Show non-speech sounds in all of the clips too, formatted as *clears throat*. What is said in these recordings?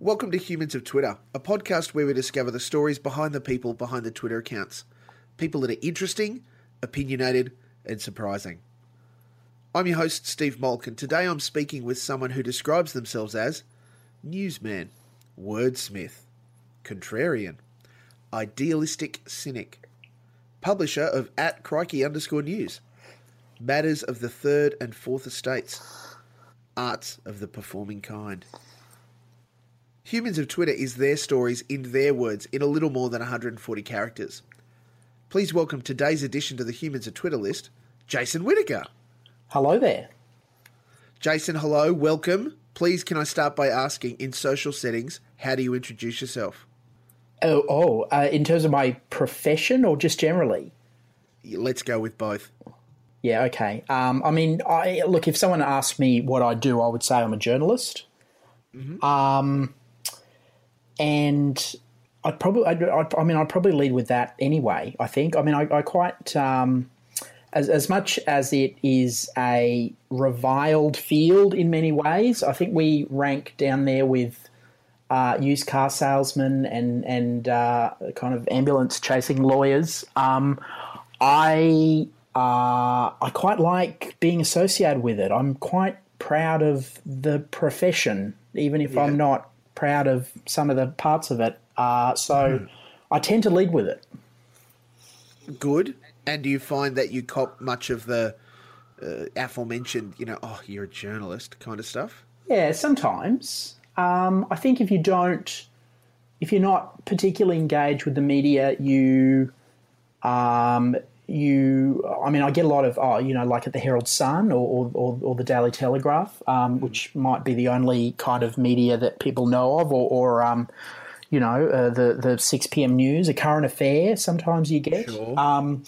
Welcome to Humans of Twitter, a podcast where we discover the stories behind the people behind the Twitter accounts. People that are interesting, opinionated, and surprising. I'm your host, Steve Molk, and today I'm speaking with someone who describes themselves as newsman, wordsmith, contrarian, idealistic cynic, publisher of at crikey underscore news, matters of the third and fourth estates, arts of the performing kind. Humans of Twitter is their stories in their words in a little more than 140 characters. Please welcome today's addition to the Humans of Twitter list, Jason Whittaker. Hello there. Jason, hello, welcome. Please, can I start by asking, in social settings, how do you introduce yourself? Oh, oh uh, in terms of my profession or just generally? Let's go with both. Yeah, okay. Um, I mean, I look. If someone asked me what I do, I would say I'm a journalist. Mm-hmm. Um, and I'd probably, I'd, I'd, i mean, I'd probably lead with that anyway. I think. I mean, I, I quite, um, as as much as it is a reviled field in many ways, I think we rank down there with uh, used car salesmen and and uh, kind of ambulance chasing lawyers. Um, I uh, I quite like being associated with it. I'm quite proud of the profession, even if yeah. I'm not proud of some of the parts of it. Uh, so mm. I tend to lead with it. Good. And do you find that you cop much of the uh, aforementioned, you know, oh, you're a journalist kind of stuff? Yeah, sometimes. Um, I think if you don't, if you're not particularly engaged with the media, you um, you, I mean, I get a lot of, oh, you know, like at the Herald Sun or, or, or the Daily Telegraph, um, which might be the only kind of media that people know of, or, or um, you know, uh, the, the 6 p.m. news, a current affair, sometimes you get. Sure. Um,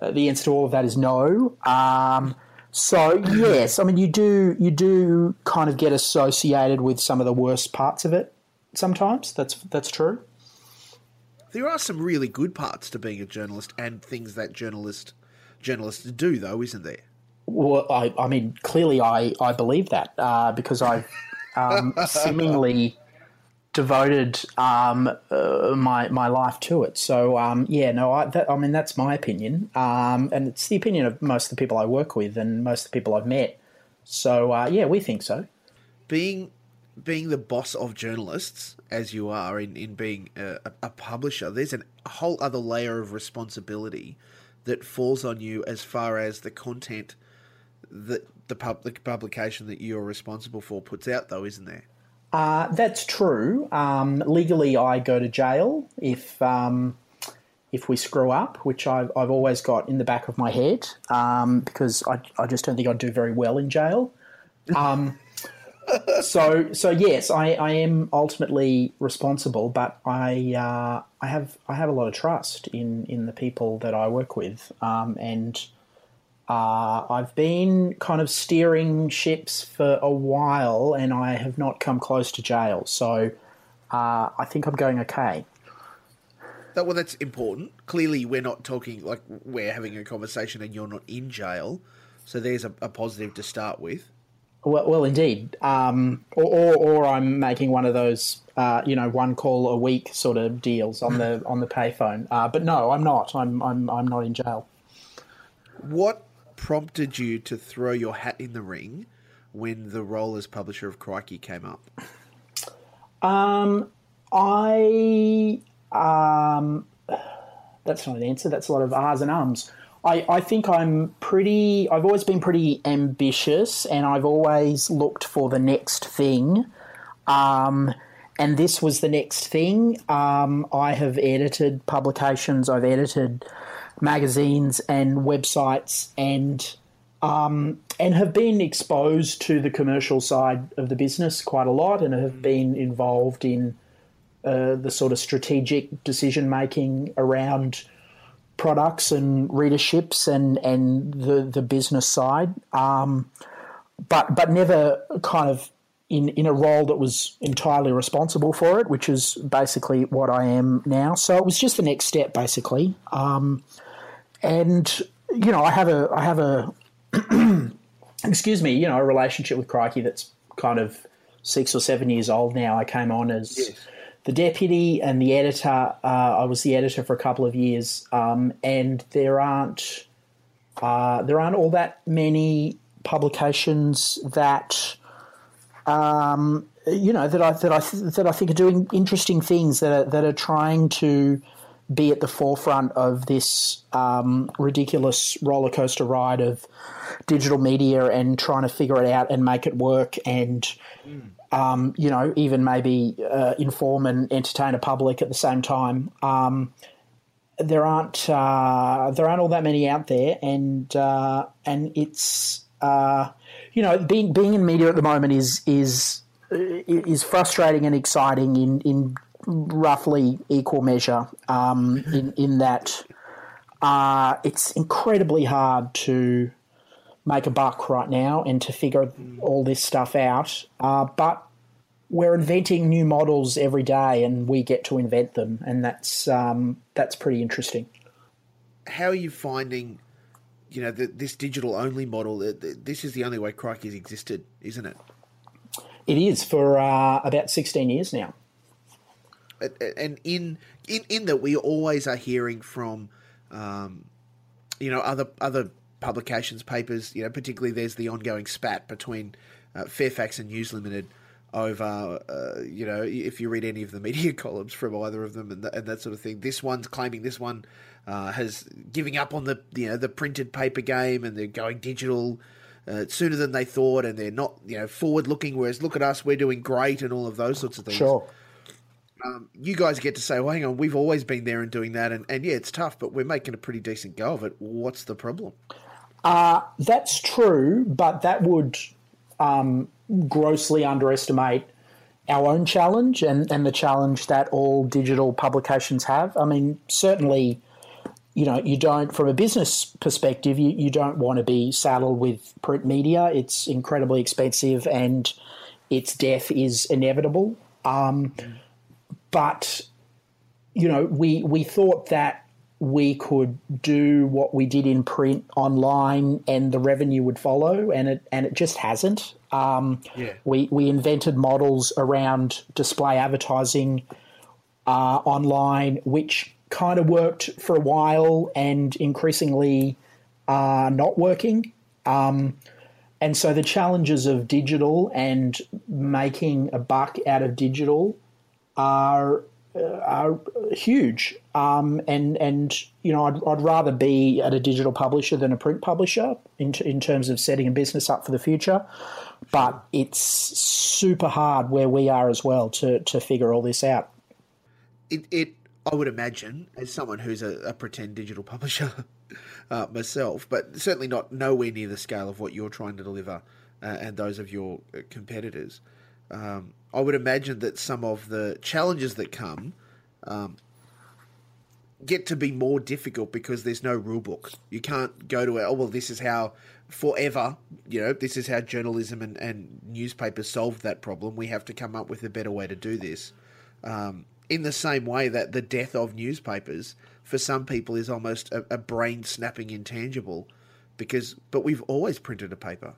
uh, the answer to all of that is no. Um, so yes, I mean, you do you do kind of get associated with some of the worst parts of it. Sometimes that's that's true there are some really good parts to being a journalist and things that journalist journalists do, though, isn't there? Well, I, I mean, clearly, I, I believe that uh, because I've um, *laughs* seemingly devoted um, uh, my my life to it. So um, yeah, no, I, that, I mean that's my opinion, um, and it's the opinion of most of the people I work with and most of the people I've met. So uh, yeah, we think so. Being being the boss of journalists, as you are in, in being a, a publisher, there's a whole other layer of responsibility that falls on you as far as the content that the public publication that you're responsible for puts out, though, isn't there? Uh, that's true. Um, legally, I go to jail if um, if we screw up, which I've, I've always got in the back of my head um, because I, I just don't think I'd do very well in jail. *laughs* So so yes, I, I am ultimately responsible, but I uh, I have I have a lot of trust in in the people that I work with, um, and uh, I've been kind of steering ships for a while, and I have not come close to jail. So uh, I think I'm going okay. That, well, that's important. Clearly, we're not talking like we're having a conversation, and you're not in jail. So there's a, a positive to start with. Well, well indeed. Um, or, or, or, I'm making one of those, uh, you know, one call a week sort of deals on the on the payphone. Uh, but no, I'm not. I'm I'm I'm not in jail. What prompted you to throw your hat in the ring when the role as publisher of Crikey came up? Um, I um, *sighs* that's not an answer. That's a lot of ahs and ums. I, I think I'm pretty, I've always been pretty ambitious and I've always looked for the next thing. Um, and this was the next thing. Um, I have edited publications, I've edited magazines and websites and um, and have been exposed to the commercial side of the business quite a lot and have been involved in uh, the sort of strategic decision making around products and readerships and and the the business side, um, but but never kind of in in a role that was entirely responsible for it, which is basically what I am now. So it was just the next step, basically. Um, and you know, I have a I have a *clears throat* excuse me, you know, a relationship with Crikey that's kind of six or seven years old now. I came on as yes. The deputy and the editor. Uh, I was the editor for a couple of years, um, and there aren't uh, there aren't all that many publications that um, you know that I that I that I think are doing interesting things that are, that are trying to be at the forefront of this um, ridiculous roller coaster ride of digital media and trying to figure it out and make it work and mm. Um, you know even maybe uh, inform and entertain a public at the same time. Um, there aren't uh, there aren't all that many out there, and uh, and it's uh, you know being being in media at the moment is is is frustrating and exciting in in roughly equal measure. Um, in in that uh, it's incredibly hard to make a buck right now and to figure all this stuff out. Uh, but we're inventing new models every day, and we get to invent them, and that's um, that's pretty interesting. How are you finding, you know, the, this digital only model? This is the only way Crikey's existed, isn't it? It is for uh, about sixteen years now. And in in in that, we always are hearing from, um, you know, other other publications, papers. You know, particularly there's the ongoing spat between uh, Fairfax and News Limited over, uh, you know, if you read any of the media *laughs* columns from either of them and, the, and that sort of thing. This one's claiming this one uh, has giving up on the you know the printed paper game and they're going digital uh, sooner than they thought, and they're not you know forward looking. Whereas look at us, we're doing great and all of those sorts of things. Sure. Um, you guys get to say, well, hang on, we've always been there and doing that, and, and yeah, it's tough, but we're making a pretty decent go of it. What's the problem? Uh, that's true, but that would um, grossly underestimate our own challenge and, and the challenge that all digital publications have. I mean, certainly, you know, you don't, from a business perspective, you, you don't want to be saddled with print media. It's incredibly expensive and its death is inevitable. Um, but, you know, we, we thought that we could do what we did in print online and the revenue would follow and it and it just hasn't um, yeah. we we invented models around display advertising uh, online which kind of worked for a while and increasingly are not working um, and so the challenges of digital and making a buck out of digital are are huge. Um, and and you know, I'd, I'd rather be at a digital publisher than a print publisher in in terms of setting a business up for the future. But it's super hard where we are as well to to figure all this out. It, it I would imagine, as someone who's a, a pretend digital publisher *laughs* uh, myself, but certainly not nowhere near the scale of what you're trying to deliver uh, and those of your uh, competitors. Um, I would imagine that some of the challenges that come um, get to be more difficult because there's no rule book. You can't go to it, oh, well, this is how forever, you know, this is how journalism and, and newspapers solved that problem. We have to come up with a better way to do this. Um, in the same way that the death of newspapers for some people is almost a, a brain snapping intangible because, but we've always printed a paper.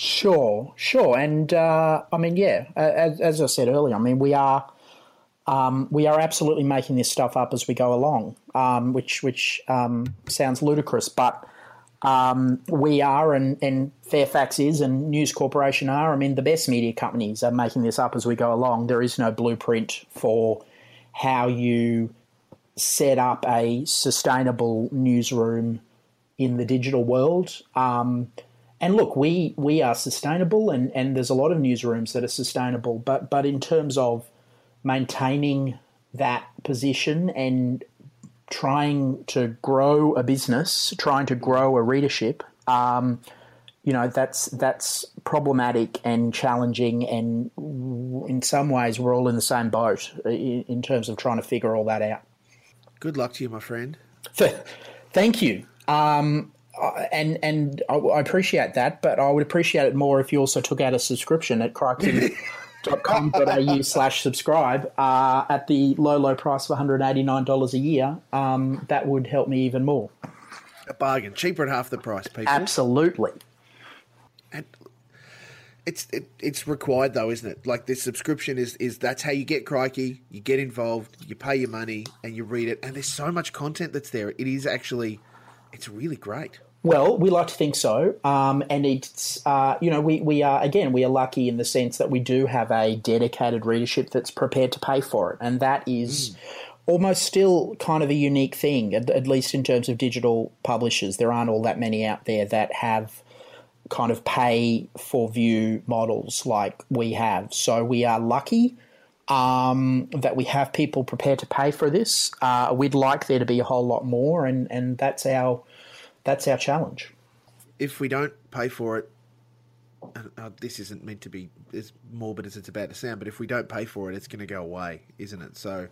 Sure, sure, and uh, I mean, yeah, as, as, I said earlier, I mean, we are um, we are absolutely making this stuff up as we go along, um, which which um, sounds ludicrous, but um, we are, and, and Fairfax is, and News Corporation are. I mean, the best media companies are making this up as we go along. There is no blueprint for how you set up a sustainable newsroom in the digital world. And look, we we are sustainable, and, and there's a lot of newsrooms that are sustainable. But but in terms of maintaining that position and trying to grow a business, trying to grow a readership, um, you know that's that's problematic and challenging, and in some ways we're all in the same boat in, in terms of trying to figure all that out. Good luck to you, my friend. Thank you. Um, and and I, appreciate that, but I would appreciate it more if you also took out a subscription at crikey.com.au slash subscribe uh, at the low, low price of $189 a year. Um, that would help me even more. A bargain. Cheaper at half the price, people. Absolutely. And It's it, it's required though, isn't it? Like this subscription is is that's how you get crikey. You get involved, you pay your money, and you read it. And there's so much content that's there. It is actually, it's really great. Well, we like to think so, um, and it's uh, you know we we are again we are lucky in the sense that we do have a dedicated readership that's prepared to pay for it, and that is. Mm. Almost still kind of a unique thing, at, at least in terms of digital publishers. There aren't all that many out there that have kind of pay for view models like we have. So we are lucky um, that we have people prepared to pay for this. Uh, we'd like there to be a whole lot more, and, and that's our that's our challenge. If we don't pay for it, uh, this isn't meant to be as morbid as it's about to sound, but if we don't pay for it, it's going to go away, isn't it? So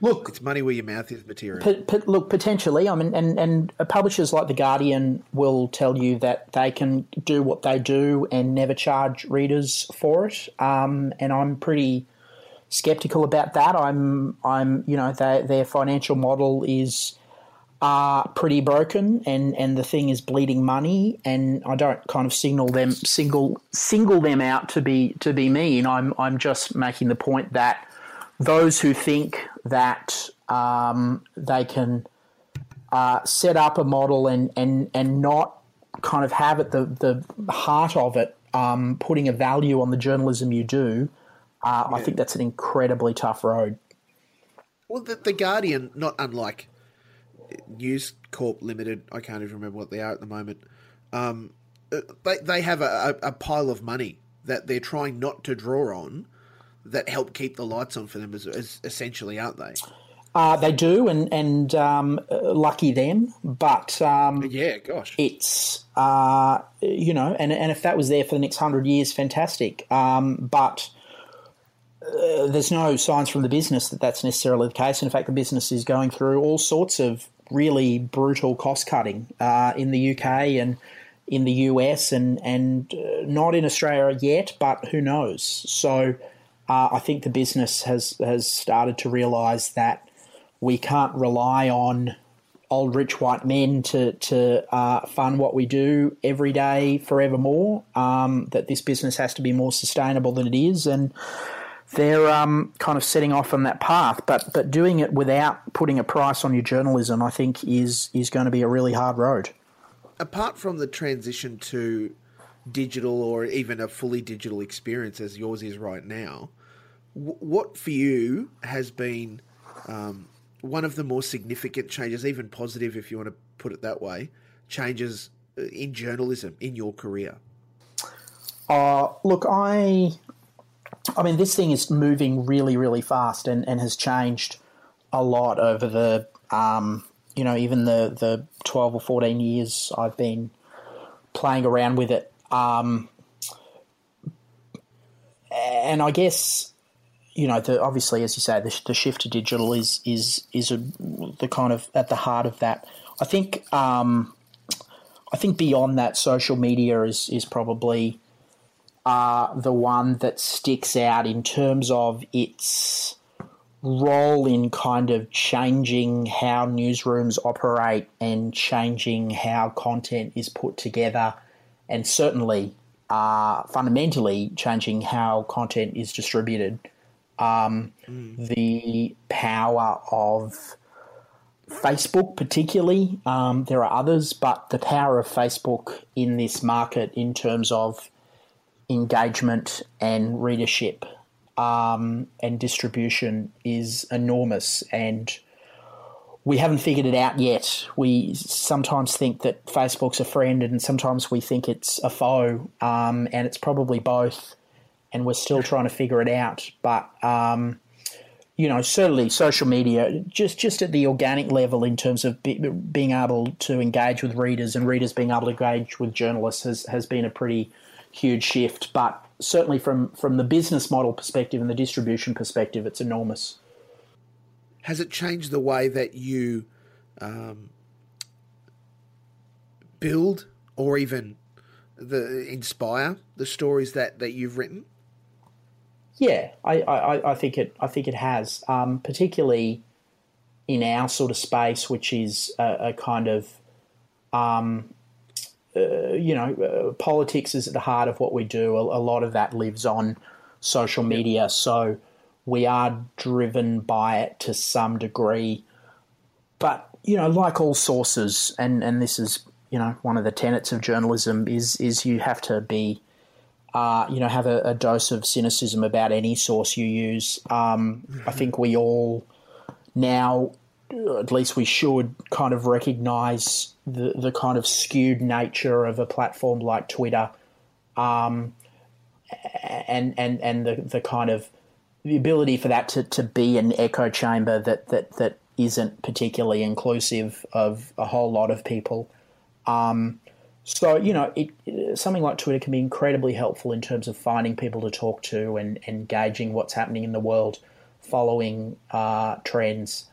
Look, it's money where your mouth is material. look, potentially. I mean, and and publishers like the Guardian will tell you that they can do what they do and never charge readers for it. Um, and I'm pretty skeptical about that. I'm I'm you know they, their financial model is uh, pretty broken, and, and the thing is bleeding money. And I don't kind of signal them single single them out to be to be mean. I'm I'm just making the point that those who think that um, they can uh, set up a model and, and, and not kind of have at the, the heart of it, um, putting a value on the journalism you do, uh, yeah. I think that's an incredibly tough road. Well, the, the Guardian, not unlike News Corp Limited, I can't even remember what they are at the moment. Um, uh, they they have a, a, pile of money that they're trying not to draw on that help keep the lights on for them, as, as essentially, aren't they? Uh, they do, and and um, lucky them. But um, yeah, gosh, it's uh, you know, and and if that was there for the next hundred years, fantastic. Um, but uh, there's no signs from the business that that's necessarily the case. In fact, the business is going through all sorts of really brutal cost cutting uh, in the UK and in the US, and and uh, not in Australia yet, but who knows? So uh, I think the business has has started to realise that we can't rely on old rich white men to to uh, fund what we do every day forevermore. Um, that this business has to be more sustainable than it is, and they're um, kind of setting off on that path. But but doing it without putting a price on your journalism, I think, is is going to be a really hard road. Apart from the transition to digital or even a fully digital experience as yours is right now, what for you has been um, one of the more significant changes, even positive if you want to put it that way, changes uh, in journalism in your career? Uh, look, I, I mean, this thing is moving really, really fast and, and has changed a lot over the, um, you know, even the, the 12 or 14 years I've been playing around with it. Um, and I guess you know, the, obviously, as you say, the, the, shift to digital is is is a, the kind of at the heart of that. I think um, I think beyond that, social media is is probably uh, the one that sticks out in terms of its role in kind of changing how newsrooms operate and changing how content is put together, and certainly uh, fundamentally changing how content is distributed um, mm. the power of Facebook, particularly. Um, there are others, but the power of Facebook in this market in terms of engagement and readership um, and distribution is enormous. And we haven't figured it out yet. We sometimes think that Facebook's a friend, and sometimes we think it's a foe, um, and it's probably both and we're still trying to figure it out. But um, you know, certainly social media, just just at the organic level, in terms of be, being able to engage with readers and readers being able to engage with journalists, has has been a pretty huge shift. But certainly from from the business model perspective and the distribution perspective, it's enormous. Has it changed the way that you um, build or even the inspire the stories that, that you've written? Yeah, I, I, I think it. I think it has, um, particularly in our sort of space, which is a, a kind of, um, uh, you know, uh, politics is at the heart of what we do. A, a, lot of that lives on social media, so we are driven by it to some degree. But you know, like all sources, and and this is you know one of the tenets of journalism is is you have to be. Uh, you know, have a, a, dose of cynicism about any source you use. Um, I think we all now at least we should kind of recognize the, the kind of skewed nature of a platform like Twitter, um, and and and the, the kind of the ability for that to, to be an echo chamber that that that isn't particularly inclusive of a whole lot of people. Um, so you know, it, something like Twitter can be incredibly helpful in terms of finding people to talk to and, and gauging what's happening in the world, following uh, trends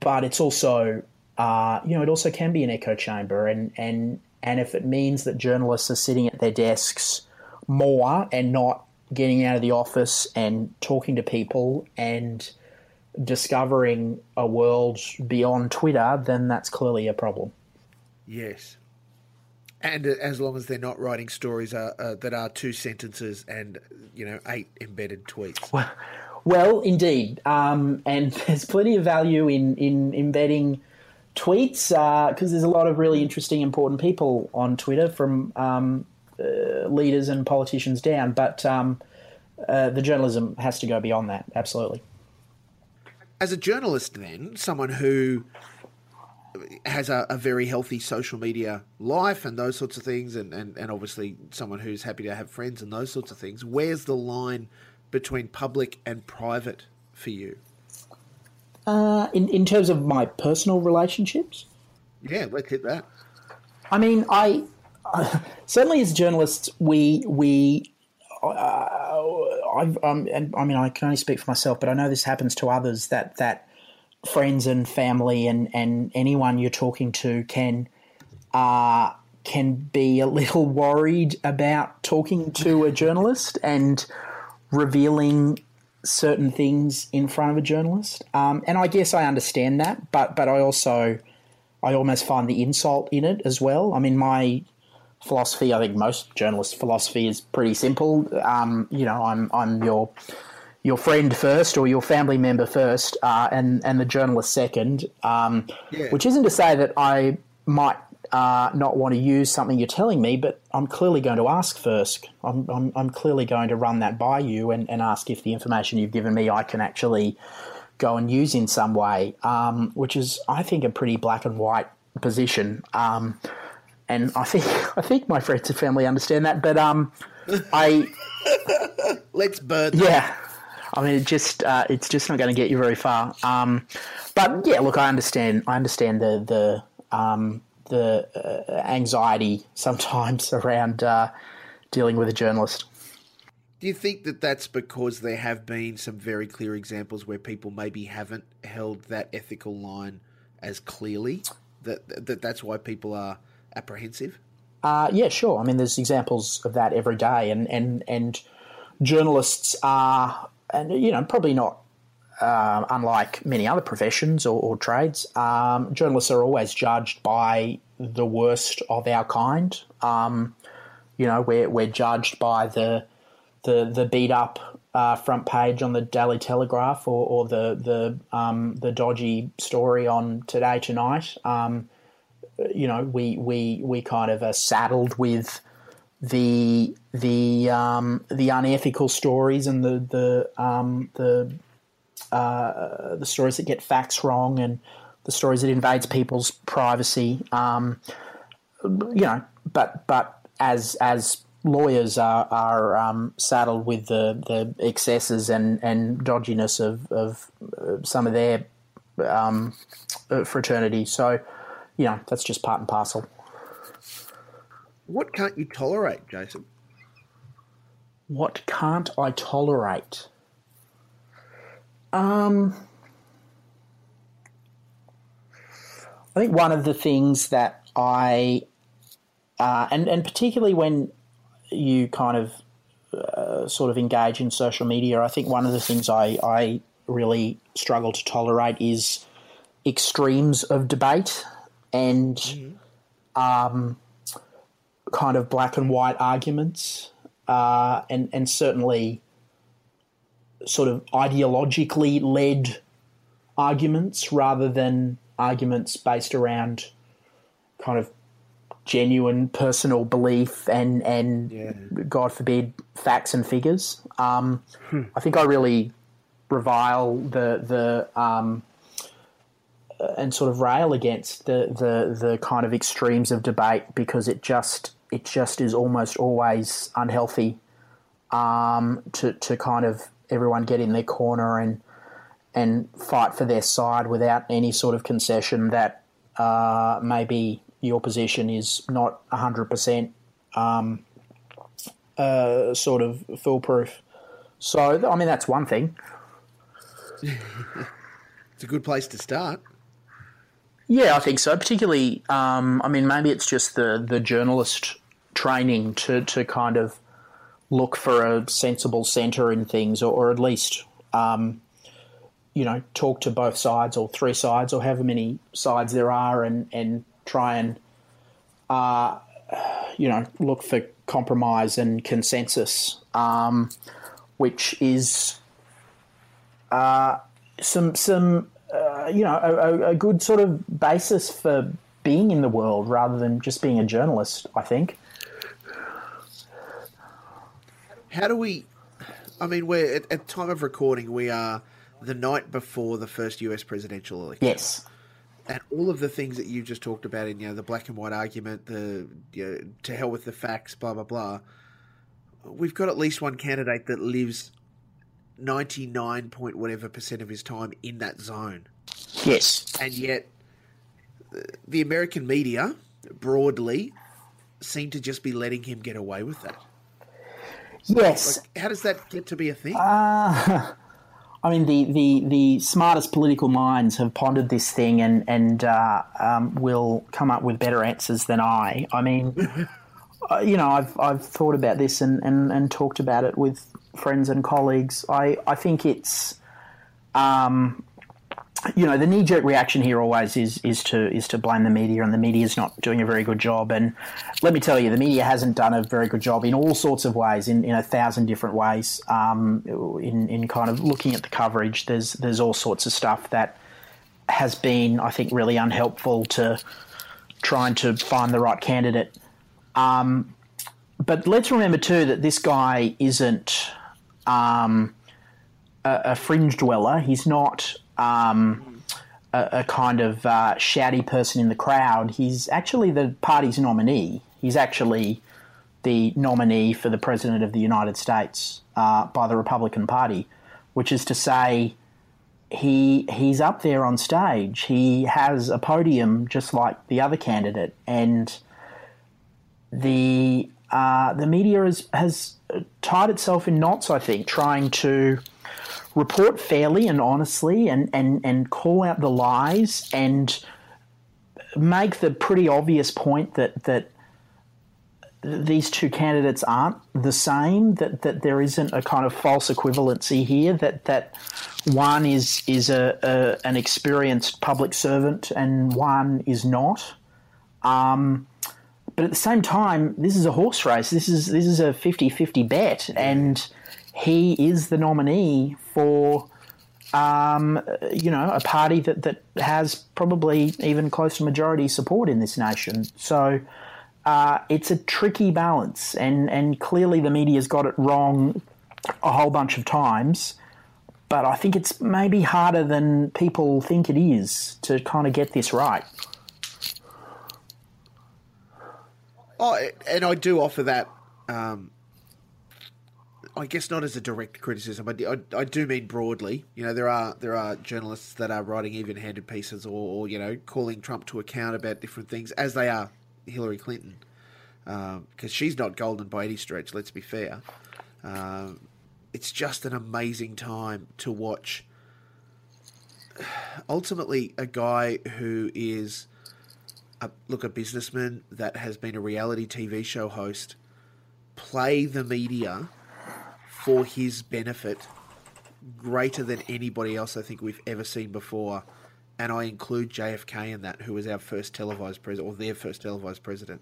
but it's also uh, you know it also can be an echo chamber, and and and if it means that journalists are sitting at their desks more and not getting out of the office and talking to people and discovering a world beyond Twitter, then that's clearly a problem. Yes. And as long as they're not writing stories uh, uh, that are two sentences and you know eight embedded tweets. Well, well, indeed, um, and *laughs* there's plenty of value in in embedding tweets because uh, there's a lot of really interesting, important people on Twitter from um, uh, leaders and politicians down. But um, uh, the journalism has to go beyond that. Absolutely. As a journalist, then someone who has a, a, very healthy social media life and those sorts of things, and, and, and obviously someone who's happy to have friends and those sorts of things, where's the line between public and private for you? Uh, in in terms of my personal relationships. Yeah, let's hit that. I mean, I uh, *laughs* certainly as journalists, we we. Uh, I, um, and I mean, I can only speak for myself, but I know this happens to others that that friends and family and, and anyone you're talking to can uh, can be a little *laughs* worried about talking to a journalist and revealing certain things in front of a journalist. Um, and I guess I understand that, but but I also I almost find the insult in it as well. I mean, my philosophy, I think most journalists' philosophy is pretty simple. Um, you know, I'm I'm your your friend first or your family member first, uh, and and the journalist second. Um, yeah. Which isn't to say that I might uh, not want to use something you're telling me, but I'm clearly going to ask first. I'm, I'm, I'm clearly going to run that by you and, and, ask if the information you've given me I can actually go and use in some way, um, which is, I think, a pretty black and white position. Um, and I think *laughs* I think my friends and family understand that, but um, I *laughs* let's burn. Them. Yeah, I mean, it just uh, it's just not going to get you very far. Um, but yeah, look, I understand. I understand the the um, the uh, anxiety sometimes *laughs* around uh, dealing with a journalist. Do you think that that's because there have been some very clear examples where people maybe haven't held that ethical line as clearly? That, that that's why people are apprehensive. Uh, yeah, sure. I mean, there's examples of that every day, and and and journalists are, and you know, probably not uh, unlike many other professions or, or trades, um, journalists are always judged by the worst of our kind. Um, you know, we're, we're judged by the the, the beat up uh, front page on the Daily Telegraph or, or the the um, the dodgy story on Today Tonight. Um, you know, we we we kind of are saddled with the the um, the unethical stories and the the um, the uh, the stories that get facts wrong and the stories that invades people's privacy. Um, you know, but but as as lawyers are, are um, saddled with the, the excesses and, and dodginess of, of uh, some of their um, fraternity. So, you know, that's just part and parcel. What can't you tolerate, Jason? What can't I tolerate? Um, I think one of the things that I, uh, and and particularly when you kind of uh, sort of engage in social media, I think one of the things I, I really struggle to tolerate is extremes of debate and mm-hmm. um, kind of black and white arguments, uh, and and certainly sort of ideologically led arguments rather than arguments based around kind of genuine personal belief and and Yeah. God forbid facts and figures. Um, Hmm. I think I really revile the the um, and sort of rail against the, the the kind of extremes of debate because it just it just is almost always unhealthy um, to to kind of everyone get in their corner and and fight for their side without any sort of concession that uh, maybe your position is not hundred percent um, uh, sort of foolproof. So I mean that's one thing. *laughs* It's a good place to start. Yeah, I think so. Particularly, um, I mean, maybe it's just the, the journalist training to, to kind of look for a sensible centre in things, or, or at least, um, you know, talk to both sides or three sides or however many sides there are, and and try and, uh, you know, look for compromise and consensus, um, which is uh, some some uh, you know a, a, a good sort of basis for being in the world rather than just being a journalist. I think. How do we? I mean, we're at, at time of recording. We are the night before the first U.S. presidential election. Yes. and all of the things that you just talked about in you know the black and white argument, the you know, to hell with the facts, blah blah blah. We've got at least one candidate that lives ninety nine point whatever percent of his time in that zone, Yes. and yet the American media broadly seem to just be letting him get away with that. Yes. How does that get to be a thing? *laughs* I mean, the, the, the smartest political minds have pondered this thing and, and uh, um, will come up with better answers than I. I mean, *laughs* uh, you know, I've, I've thought about this and, and, and talked about it with friends and colleagues. I, I think it's, um, you know, the knee jerk reaction here always is, is to is to blame the media, and the media is not doing a very good job. And let me tell you, the media hasn't done a very good job in all sorts of ways, in, in a thousand different ways. Um, in in kind of looking at the coverage, there's there's all sorts of stuff that has been, I think, really unhelpful to trying to find the right candidate. Um, but let's remember too that this guy isn't um, a, a fringe dweller. He's not um, a, a kind of uh, shouty person in the crowd. He's actually the party's nominee. He's actually the nominee for the president of the United States uh, by the Republican Party, which is to say, he he's up there on stage. He has a podium just like the other candidate, and the uh, the media has has tied itself in knots. I think trying to report fairly and honestly, and and and call out the lies and make the pretty obvious point that that these two candidates aren't the same. That that there isn't a kind of false equivalency here. That that one is is a, a an experienced public servant and one is not. Um, but at the same time, this is a horse race. This is this is a 50-50 bet, and he is the nominee for um, you know a party that that has probably even close to majority support in this nation. So. Uh, it's a tricky balance, and, and clearly the media's got it wrong a whole bunch of times. But I think it's maybe harder than people think it is to kind of get this right. Oh, and I do offer that. Um, I guess not as a direct criticism. I, I, I do mean broadly. You know, there are there are journalists that are writing even-handed pieces, or, or you know, calling Trump to account about different things, as they are Hillary Clinton, because uh, she's not golden by any stretch. Let's be fair. Uh, it's just an amazing time to watch. *sighs* Ultimately, a guy who is a, look a businessman that has been a reality TV show host play the media for his benefit greater than anybody else I think we've ever seen before. And I include JFK in that, who was our first televised president, or their first televised president.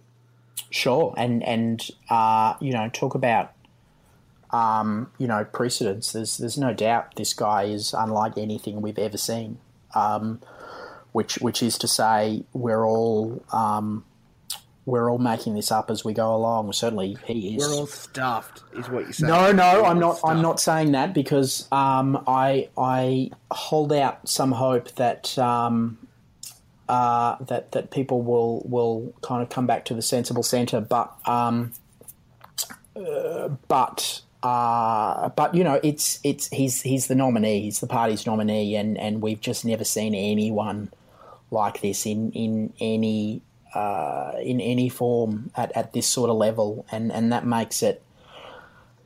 Sure, and and uh, you know, talk about um, you know precedents. There's there's no doubt this guy is unlike anything we've ever seen. Um, which which is to say, we're all um, we're all making this up as we go along. Certainly, he is. We're all stuffed, is what you're saying. No, no, We're I'm not. I'm not saying that because um, I I hold out some hope that um, uh, that that people will will kind of come back to the sensible centre, but um, uh, but. Uh, but you know, it's it's he's he's the nominee. He's the party's nominee, and, and we've just never seen anyone like this in in any uh, in any form at, at this sort of level, and, and that makes it.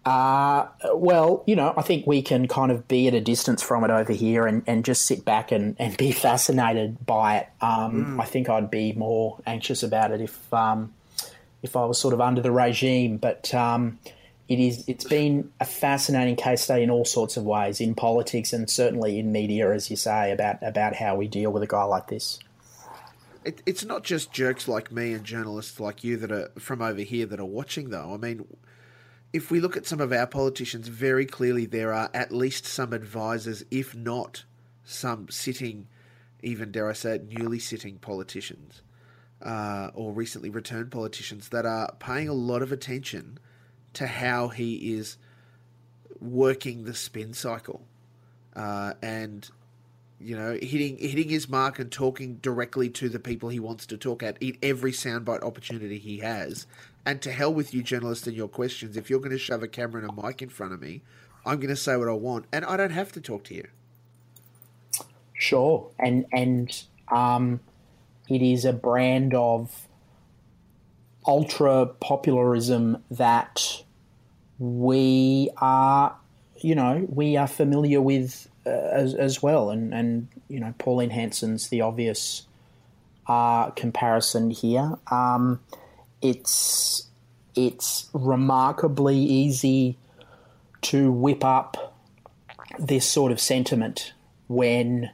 Uh, well, you know, I think we can kind of be at a distance from it over here and, and just sit back and, and be *laughs* fascinated by it. Um, I think I'd be more anxious about it if um, if I was sort of under the regime, but um, it is it's been a fascinating case study in all sorts of ways in politics and certainly in media, as you say, about about how we deal with a guy like this. It, it's not just jerks like me and journalists like you that are from over here that are watching, though. I mean, if we look at some of our politicians, very clearly there are at least some advisors, if not some sitting, even dare I say it, newly sitting politicians uh, or recently returned politicians that are paying a lot of attention to how he is working the spin cycle uh, and you know, hitting hitting his mark and talking directly to the people he wants to talk at in every soundbite opportunity he has. And to hell with you, journalists, and your questions. If you're going to shove a camera and a mic in front of me, I'm going to say what I want, and I don't have to talk to you. Sure, and and um, it is a brand of ultra popularism that we are, you know, we are familiar with uh, as as well, and and you know, Pauline Hanson's the obvious uh, comparison here. Um, it's it's remarkably easy to whip up this sort of sentiment when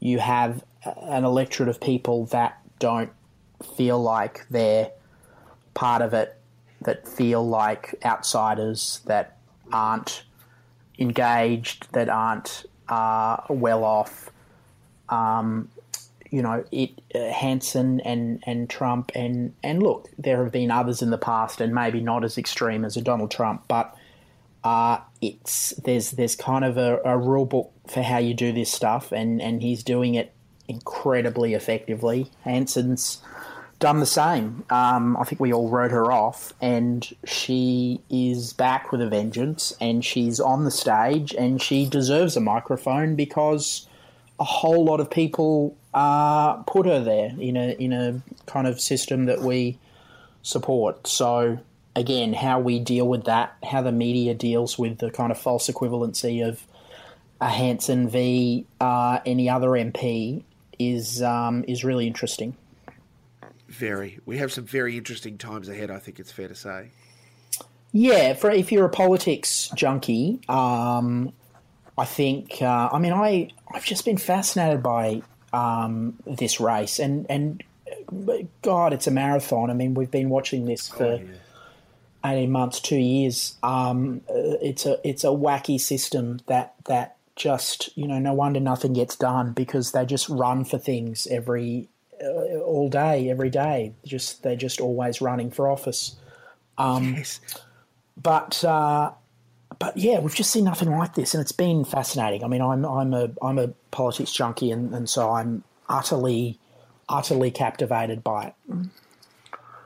you have an electorate of people that don't feel like they're part of it, that feel like outsiders, that aren't engaged, that aren't uh, well off. Um, you know, it uh, Hanson and, and Trump and and look, there have been others in the past, and maybe not as extreme as a Donald Trump, but uh, it's there's there's kind of a, a rule book for how you do this stuff, and and he's doing it incredibly effectively. Hanson's done the same. Um, I think we all wrote her off, and she is back with a vengeance, and she's on the stage, and she deserves a microphone because a whole lot of people uh, put her there in a in a kind of system that we support. So again, how we deal with that, how the media deals with the kind of false equivalency of a Hanson v uh, any other MP is um, is really interesting. Very. We have some very interesting times ahead. I think it's fair to say. Yeah, for if you're a politics junkie, um, I think. Uh, I mean, I I've just been fascinated by um, this race, and and God, it's a marathon. I mean, we've been watching this for. Oh, yeah. 18 months, two years. Um, uh, it's a it's a wacky system that that just you know no wonder nothing gets done because they just run for things every uh, all day, every day. Just they're just always running for office. Um, Yes. But uh, but yeah, we've just seen nothing like this, and it's been fascinating. I mean, I'm I'm a I'm a politics junkie, and, and so I'm utterly utterly captivated by it.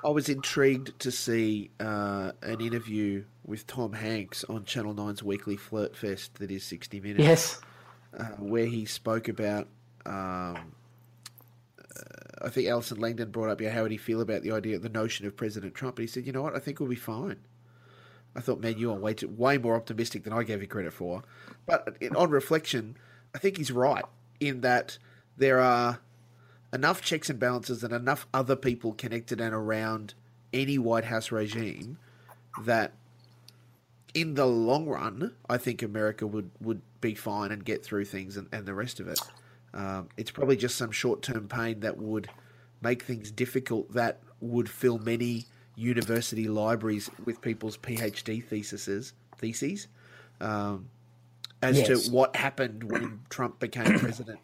I was intrigued to see uh, an interview with Tom Hanks on Channel 9's weekly Flirt Fest that is 60 Minutes. Yes. uh, where he spoke about. Um, uh, I think Allison Langdon brought up, yeah, how would he feel about the idea, the notion of President Trump? And he said, you know what, I think we'll be fine. I thought, man, you are way too, way more optimistic than I gave you credit for. But in, on reflection, I think he's right in that there are enough checks and balances and enough other people connected and around any White House regime that in the long run, I think America would, would be fine and get through things and, and the rest of it. Um, it's probably just some short term pain that would make things difficult that would fill many university libraries with people's PhD theses theses um, as Yes. to what happened when Trump became *coughs* president.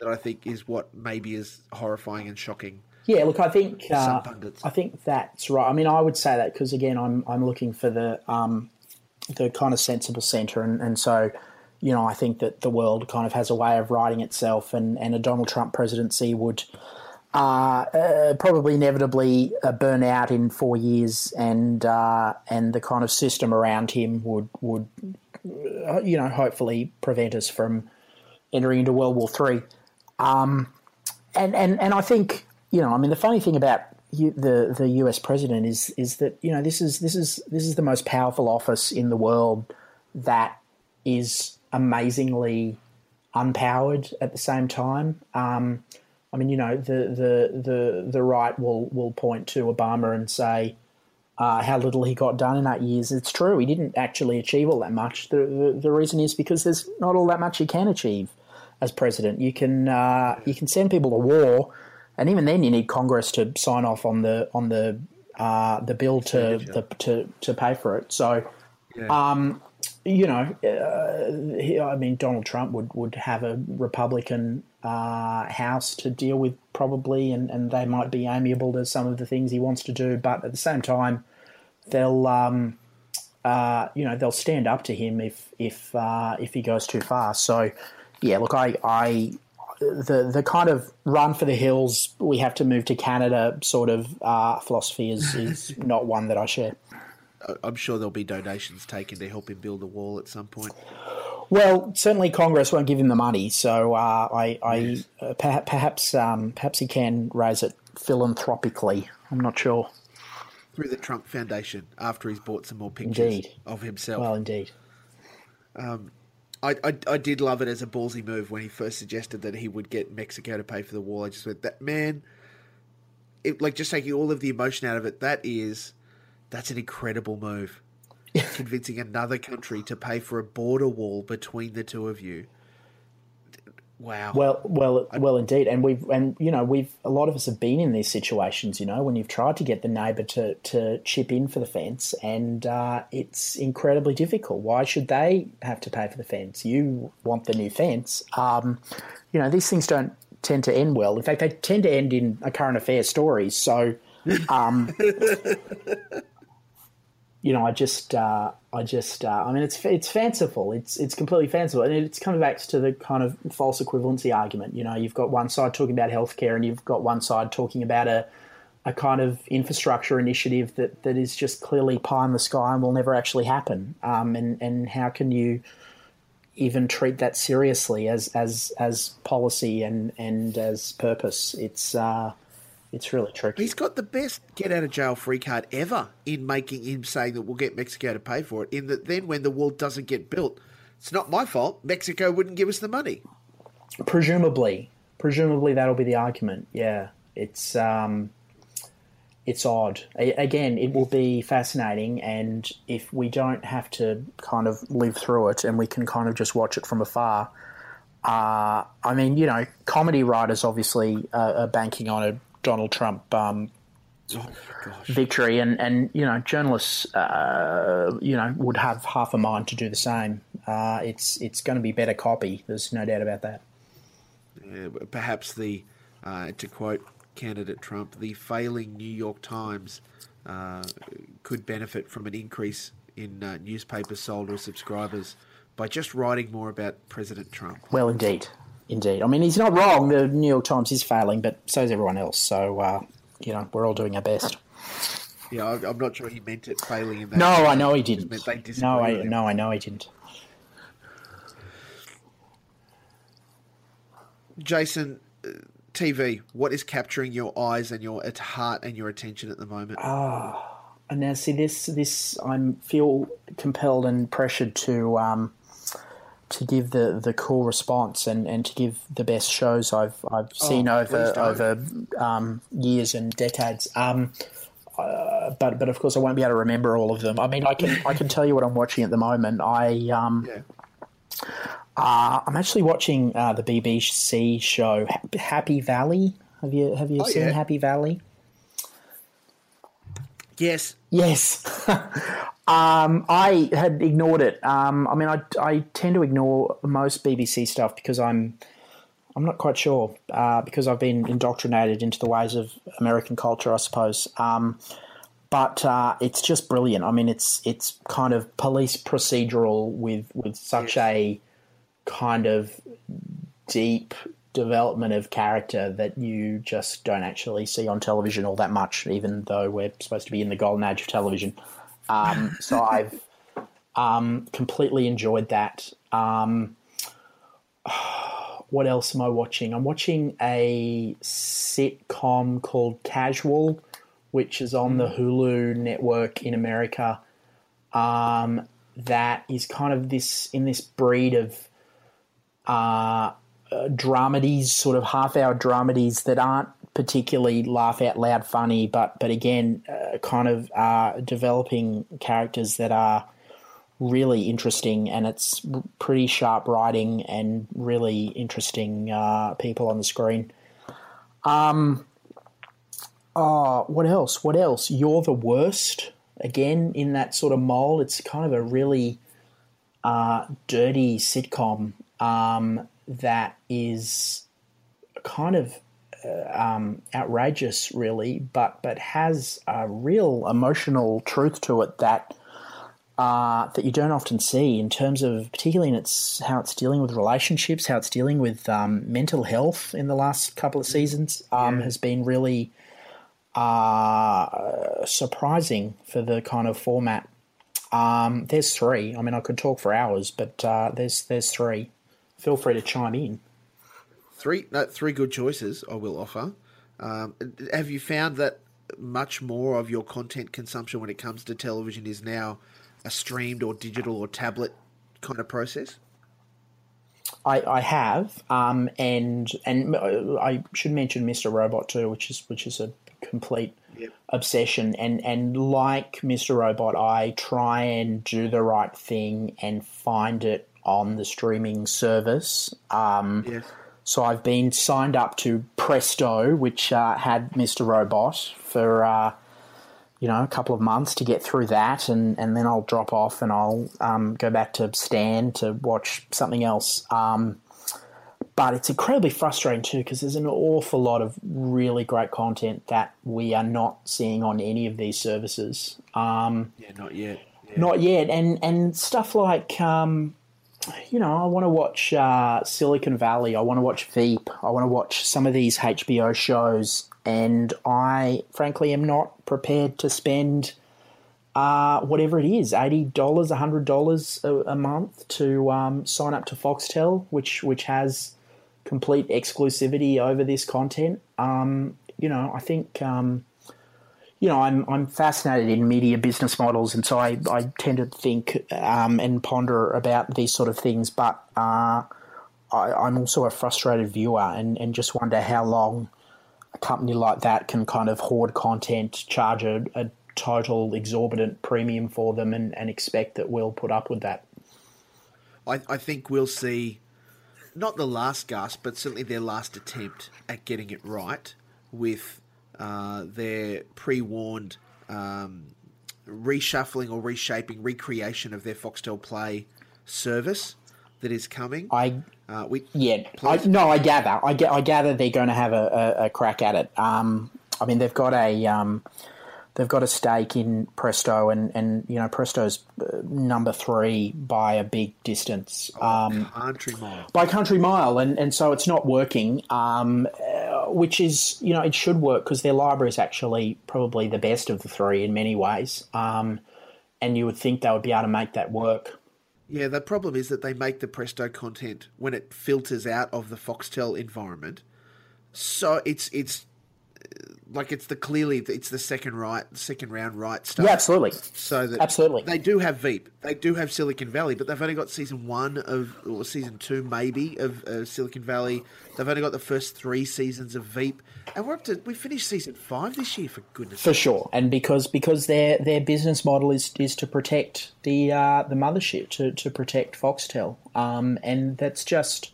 That I think is what maybe is horrifying and shocking. Yeah, look, I think uh, I think that's right. I mean, I would say that because again, I'm I'm looking for the um, the kind of sensible centre, and, and so you know, I think that the world kind of has a way of writing itself, and, and a Donald Trump presidency would uh, uh, probably inevitably uh, burn out in four years, and uh, and the kind of system around him would would uh, you know hopefully prevent us from entering into World War Three and and and I think you know, I mean, the funny thing about you, the the U.S. president is is that you know this is this is this is the most powerful office in the world that is amazingly unpowered at the same time. Um, I mean, you know, the the the the right will will point to Obama and say. Uh, how little he got done in eight years. It's true. He didn't actually achieve all that much. The, the, the reason is because there's not all that much he can achieve as president. You can uh, you can send people to war, and even then you need Congress to sign off on the on the uh, the bill to the, to to pay for it. So, um, you know, uh, he, I mean, Donald Trump would would have a Republican uh, House to deal with probably, and and they might be amiable to some of the things he wants to do, but at the same time, they'll. Um, uh, you know they'll stand up to him if if uh, if he goes too far. So yeah, look, I, I the the kind of run for the hills, we have to move to Canada sort of uh, philosophy is is *laughs* not one that I share. I'm sure there'll be donations taken to help him build a wall at some point. Well, certainly Congress won't give him the money, so uh, I, I uh, perhaps perhaps, um, perhaps he can raise it philanthropically. I'm not sure. Through the Trump Foundation after he's bought some more pictures Indeed. of himself. Well, indeed. I, I, I did love it as a ballsy move when he first suggested that he would get Mexico to pay for the wall. I just went, that man, it, like just taking all of the emotion out of it, that is, that's an incredible move. *laughs* Convincing another country to pay for a border wall between the two of you. Wow. Well, well, well, indeed, and we've and you know we've a lot of us have been in these situations. You know, when you've tried to get the neighbour to to chip in for the fence, and uh, it's incredibly difficult. Why should they have to pay for the fence? You want the new fence. Um, you know, these things don't tend to end well. In fact, they tend to end in a current affairs stories. So, um, *laughs* you know, I just, uh, I just, uh, I mean, it's it's fanciful. It's it's completely fanciful, and it's coming back to the kind of false equivalency argument. You know, you've got one side talking about healthcare, and you've got one side talking about a a kind of infrastructure initiative that, that is just clearly pie in the sky and will never actually happen. Um, and and how can you even treat that seriously as as as policy and and as purpose? It's uh, it's really tricky. He's got the best get out of jail free card ever in making him saying that we'll get Mexico to pay for it. In that, then when the wall doesn't get built, it's not my fault. Mexico wouldn't give us the money. Presumably, presumably that'll be the argument. Yeah, it's um, it's odd. Again, it will be fascinating, and if we don't have to kind of live through it, and we can kind of just watch it from afar. Uh, I mean, you know, comedy writers obviously uh, are banking on a Donald Trump um, Oh victory, and, and you know, journalists, uh, you know, would have half a mind to do the same. Uh, it's it's going to be better copy. There's no doubt about that. Uh, perhaps the, uh, to quote candidate Trump, the failing New York Times uh, could benefit from an increase in uh, newspapers sold or subscribers by just writing more about President Trump. Well, indeed, indeed. I mean, he's not wrong. The New York Times is failing, but so is everyone else. So, uh, you know, we're all doing our best. Yeah, I'm not sure he meant it failing in that. No, I know he didn't. No, I no, I know he didn't. Jason, uh, TV, what is capturing your eyes and your heart and your attention at the moment? Oh and now, see this. This I feel compelled and pressured to um, to give the, the cool response and, and to give the best shows I've I've seen Oh, over over um, years and decades. Um, uh, but but of course I won't be able to remember all of them. I mean I can I can tell you what I'm watching at the moment. I um, yeah. uh, I'm actually watching uh, the BBC show Happy Valley. Have you have you Oh, seen yeah. Happy Valley? Yes. Yes. *laughs* um, I had ignored it. Um, I mean, I, I tend to ignore most BBC stuff because I'm I'm not quite sure uh, because I've been indoctrinated into the ways of American culture, I suppose. Um, but uh, it's just brilliant. I mean, it's it's kind of police procedural with with such a kind of deep development of character that you just don't actually see on television all that much, even though we're supposed to be in the golden age of television. Um, so I've um, completely enjoyed that. Um, *sighs* what else am I watching? I'm watching a sitcom called Casual, which is on the mm. Hulu network in America. Um, that is kind of this in this breed of uh, uh, dramedies, sort of half-hour dramedies that aren't particularly laugh out loud funny, but but again, uh, kind of uh, developing characters that are really interesting, and it's pretty sharp writing and really interesting uh, people on the screen. Um, oh, what else? What else? You're the worst. Again, in that sort of mold, it's kind of a really uh, dirty sitcom um, that is kind of um, outrageous, really, but but has a real emotional truth to it that uh, that you don't often see in terms of particularly in its how it's dealing with relationships, how it's dealing with um, mental health in the last couple of seasons um, yeah. has been really uh, surprising for the kind of format. Um, there's three. I mean, I could talk for hours, but uh, there's there's three. Feel free to chime in. Three, no, three good choices. I will offer. Um, have you found that much more of your content consumption when it comes to television is now a streamed or digital or tablet kind of process? I, I have, um, and and I should mention Mr. Robot too, which is which is a complete yep. obsession. And and like Mr. Robot, I try and do the right thing and find it on the streaming service. Um, yes. So I've been signed up to Presto, which uh, had Mr. Robot for uh, you know, a couple of months to get through that, and, and then I'll drop off and I'll um, go back to Stan to watch something else. Um, but it's incredibly frustrating too because there's an awful lot of really great content that we are not seeing on any of these services. Um, yeah, not yet. Yeah. Not yet, and and stuff like um, you know, I want to watch uh, Silicon Valley. I want to watch Veep. I want to watch some of these HBO shows and I frankly am not prepared to spend uh, whatever it is eighty dollars, hundred dollars a month to um, sign up to Foxtel, which which has complete exclusivity over this content. Um, you know, I think. Um, you know, I'm I'm fascinated in media business models, and so I, I tend to think um, and ponder about these sort of things. But uh, I, am also a frustrated viewer, and, and just wonder how long a company like that can kind of hoard content, charge a, a total exorbitant premium for them, and, and expect that we'll put up with that. I, I think we'll see not the last gasp, but certainly their last attempt at getting it right with uh, their pre warned um, reshuffling or reshaping, recreation of their Foxtel Play service that is coming. I uh, we yeah, I, no, I gather, I get, I gather they're going to have a, a, a crack at it. Um, I mean, they've got a um, they've got a stake in Presto, and and you know Presto's uh, number three by a big distance. Oh, um, country mile by country mile, and and so it's not working. Um, which is you know it should work because their library is actually probably the best of the three in many ways. Um, and you would think they would be able to make that work. Yeah, the problem is that they make the Presto content when it filters out of the Foxtel environment. So it's it's like it's the clearly it's the second right second round right stuff. Yeah, absolutely. So that absolutely they do have Veep, they do have Silicon Valley, but they've only got season one of or season two maybe of uh, Silicon Valley. They've only got the first three seasons of Veep, and we're up to we finished season five this year for goodness. For sure, and because because their their business model is is to protect the uh, the mothership to to protect Foxtel, um, and that's just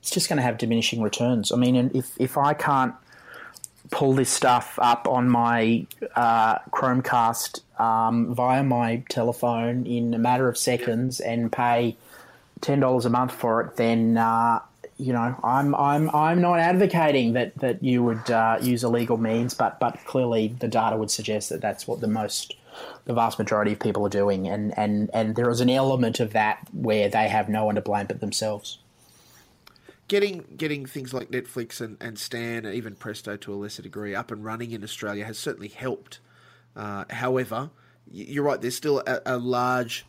it's just going to have diminishing returns. I mean, and if if I can't pull this stuff up on my uh, Chromecast um, via my telephone in a matter of seconds and pay ten dollars a month for it, then uh, you know I'm I'm I'm not advocating that that you would uh, use illegal means, but but clearly the data would suggest that that's what the most the vast majority of people are doing, and and and there is an element of that where they have no one to blame but themselves getting getting things like Netflix and, and Stan and even Presto to a lesser degree up and running in Australia has certainly helped. Uh, however, you're right. There's still a, a large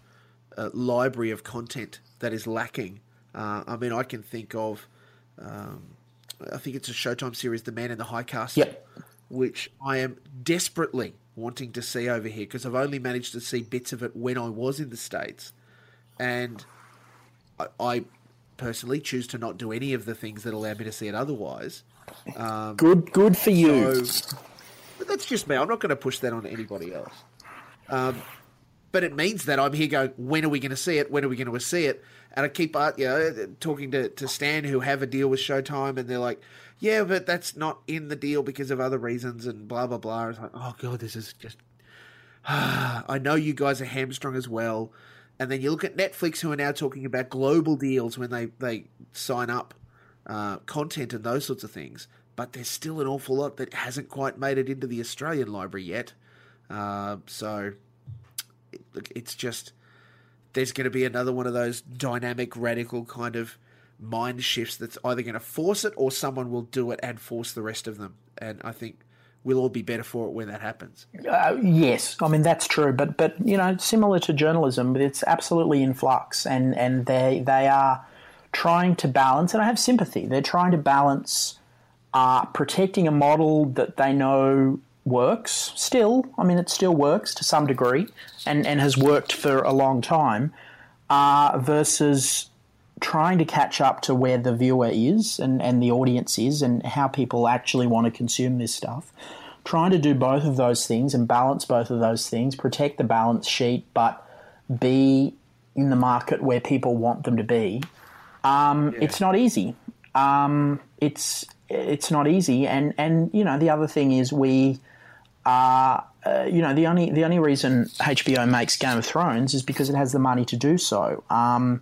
uh, library of content that is lacking. Uh, I mean, I can think of. Um, I think it's a Showtime series, The Man in the High Castle, yep. which I am desperately wanting to see over here because I've only managed to see bits of it when I was in the States. And I, I personally choose to not do any of the things that allow me to see it otherwise. Um, good, good for you. So, that's just me. I'm not going to push that on anybody else. Um, but it means that I'm here going, when are we going to see it? When are we going to see it? And I keep uh, you know, talking to, to Stan, who have a deal with Showtime, and they're like, yeah, but that's not in the deal because of other reasons, and blah, blah, blah. It's like, oh, God, this is just. *sighs* I know you guys are hamstrung as well. And then you look at Netflix, who are now talking about global deals when they, they sign up uh, content and those sorts of things. But there's still an awful lot that hasn't quite made it into the Australian library yet. Uh, so it, it's just there's going to be another one of those dynamic, radical kind of mind shifts that's either going to force it or someone will do it and force the rest of them. And I think we'll all be better for it when that happens. Uh, yes, I mean that's true, but but you know, similar to journalism, it's absolutely in flux, and and they they are trying to balance, and I have sympathy. They're trying to balance uh, protecting a model that they know works still. I mean, it still works to some degree, and and has worked for a long time, uh, versus trying to catch up to where the viewer is and, and the audience is and how people actually want to consume this stuff. Trying to do both of those things and balance both of those things, protect the balance sheet, but be in the market where people want them to be. Um, yeah. It's not easy. Um, it's it's not easy, and and you know the other thing is we are. Uh, you know the only the only reason HBO makes Game of Thrones is because it has the money to do so. Um,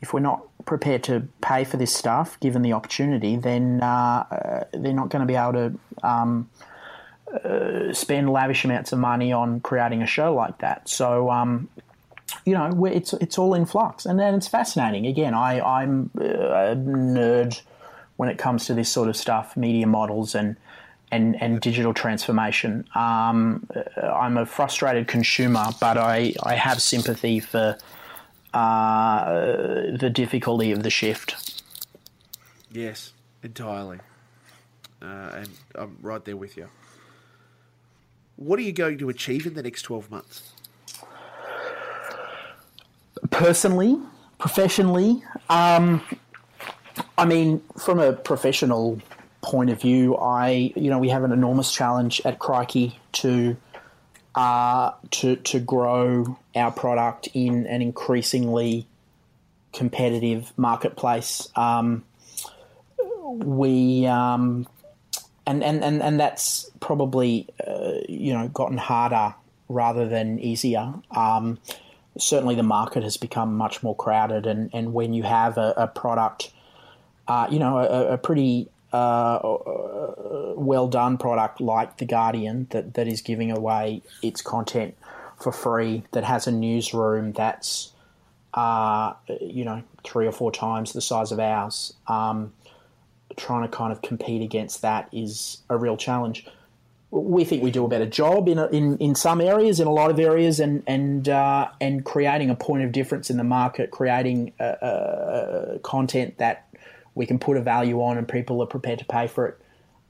if we're not prepared to pay for this stuff, given the opportunity, then uh, uh, they're not going to be able to um, uh, spend lavish amounts of money on creating a show like that. So, um, you know, it's it's all in flux, and then it's fascinating. Again, I, I'm a nerd when it comes to this sort of stuff, media models and and, and digital transformation. Um, I'm a frustrated consumer, but I, I have sympathy for uh, the difficulty of the shift. Yes, entirely. Uh, and I'm right there with you. What are you going to achieve in the next 12 months? Personally, professionally, um, I mean, from a professional point of view, I, you know, we have an enormous challenge at Crikey to uh, to to grow our product in an increasingly competitive marketplace. Um, we um, and, and, and, and that's probably uh, you know gotten harder rather than easier. Um, certainly, the market has become much more crowded, and, and when you have a, a product, uh, you know, a, a pretty uh, well done product like The Guardian that, that is giving away its content for free, that has a newsroom that's, uh, you know, three or four times the size of ours. Um, trying to kind of compete against that is a real challenge. We think we do a better job in, in in some areas, in a lot of areas, and and uh, and creating a point of difference in the market, creating content that we can put a value on, and people are prepared to pay for it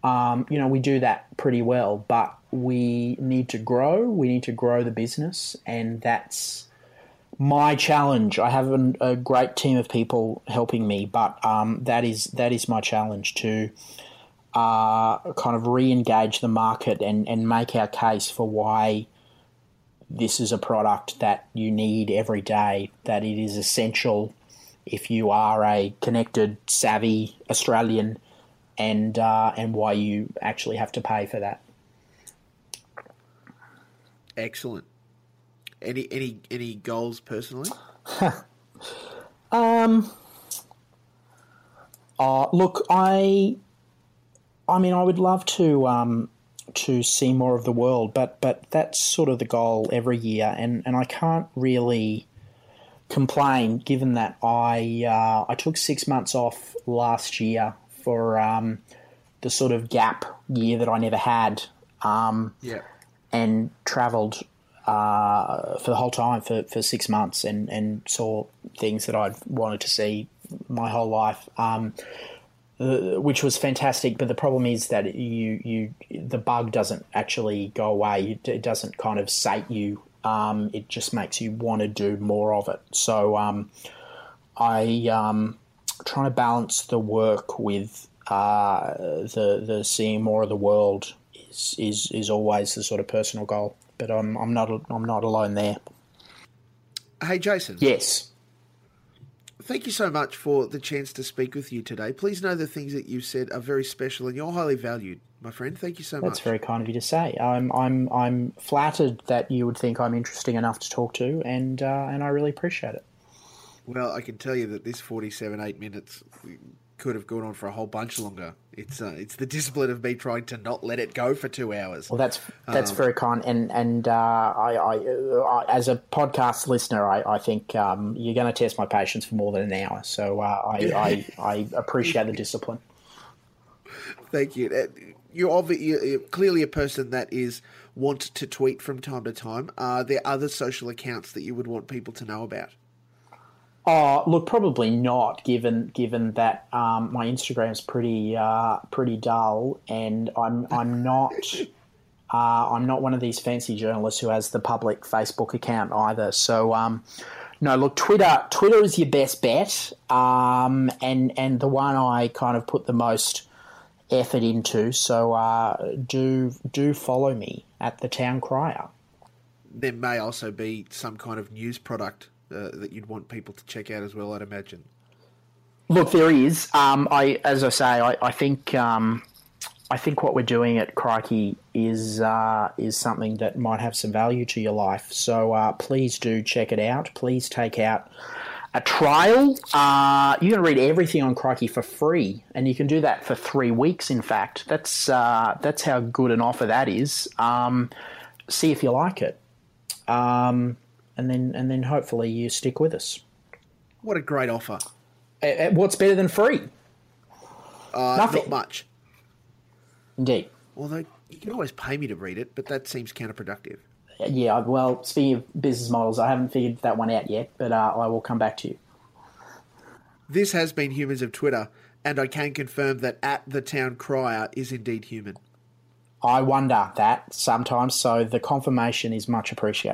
um, you know, we do that pretty well, but we need to grow. We need to grow the business, and that's my challenge. I have an, a great team of people helping me, but um, that is that is my challenge to uh, kind of re-engage the market and, and make our case for why this is a product that you need every day. That it is essential if you are a connected, savvy Australian and uh, and why you actually have to pay for that. Excellent. Any any any goals personally? *laughs* um. Uh, look, I. I mean, I would love to um, to see more of the world, but but that's sort of the goal every year, and, and I can't really complain given that I uh, I took six months off last year for um, the sort of gap year that I never had. Um, yeah. And travelled uh, for the whole time for, for six months and, and saw things that I'd wanted to see my whole life. Um, uh, which was fantastic. But the problem is that you you the bug doesn't actually go away. It, doesn't kind of sate you. Um, it just makes you want to do more of it. So um, I um, trying to balance the work with uh, the the seeing more of the world is, is is always the sort of personal goal. But I'm I'm not I'm not alone there. Hey Jason. Yes thank you so much for the chance to speak with you today. Please know the things that you've said are very special and you're highly valued, my friend. Thank you so That's much. That's very kind of you to say. I'm I'm I'm flattered that you would think I'm interesting enough to talk to, and uh, and I really appreciate it. Well, I can tell you that this 47 eight minutes could have gone on for a whole bunch longer. It's uh, it's the discipline of me trying to not let it go for two hours. Well, that's that's um, very kind, and and uh, I, I, I, as a podcast listener, I, I think um, you're going to test my patience for more than an hour. So uh, I, I, *laughs* I appreciate the discipline. Thank you. You're, obvi- you're clearly a person that is want to tweet from time to time. Are there other social accounts that you would want people to know about? Oh, look, probably not. Given given that um, my Instagram's pretty uh, pretty dull, and I'm I'm not *laughs* uh, I'm not one of these fancy journalists who has the public Facebook account either. So um, no, look, Twitter Twitter is your best bet, um, and and the one I kind of put the most effort into. So uh, do do follow me at the Town Crier. There may also be some kind of news product uh, that you'd want people to check out as well. I'd imagine. Look, there is. Um, I, as I say, I, I think um, I think what we're doing at Crikey is uh, is something that might have some value to your life. So uh, please do check it out. Please take out a trial. Uh, you can read everything on Crikey for free, and you can do that for three weeks. In fact, that's uh, that's how good an offer that is. Um, see if you like it. Um, and then and then hopefully you stick with us. What a great offer! Uh, what's better than free? Uh, Nothing. Not much. Indeed. Although you can always pay me to read it, but that seems counterproductive. Yeah, well, speaking of business models, I haven't figured that one out yet, but uh, I will come back to you. This has been Humans of Twitter, and I can confirm that at the town crier is indeed human. I wonder that sometimes, so the confirmation is much appreciated.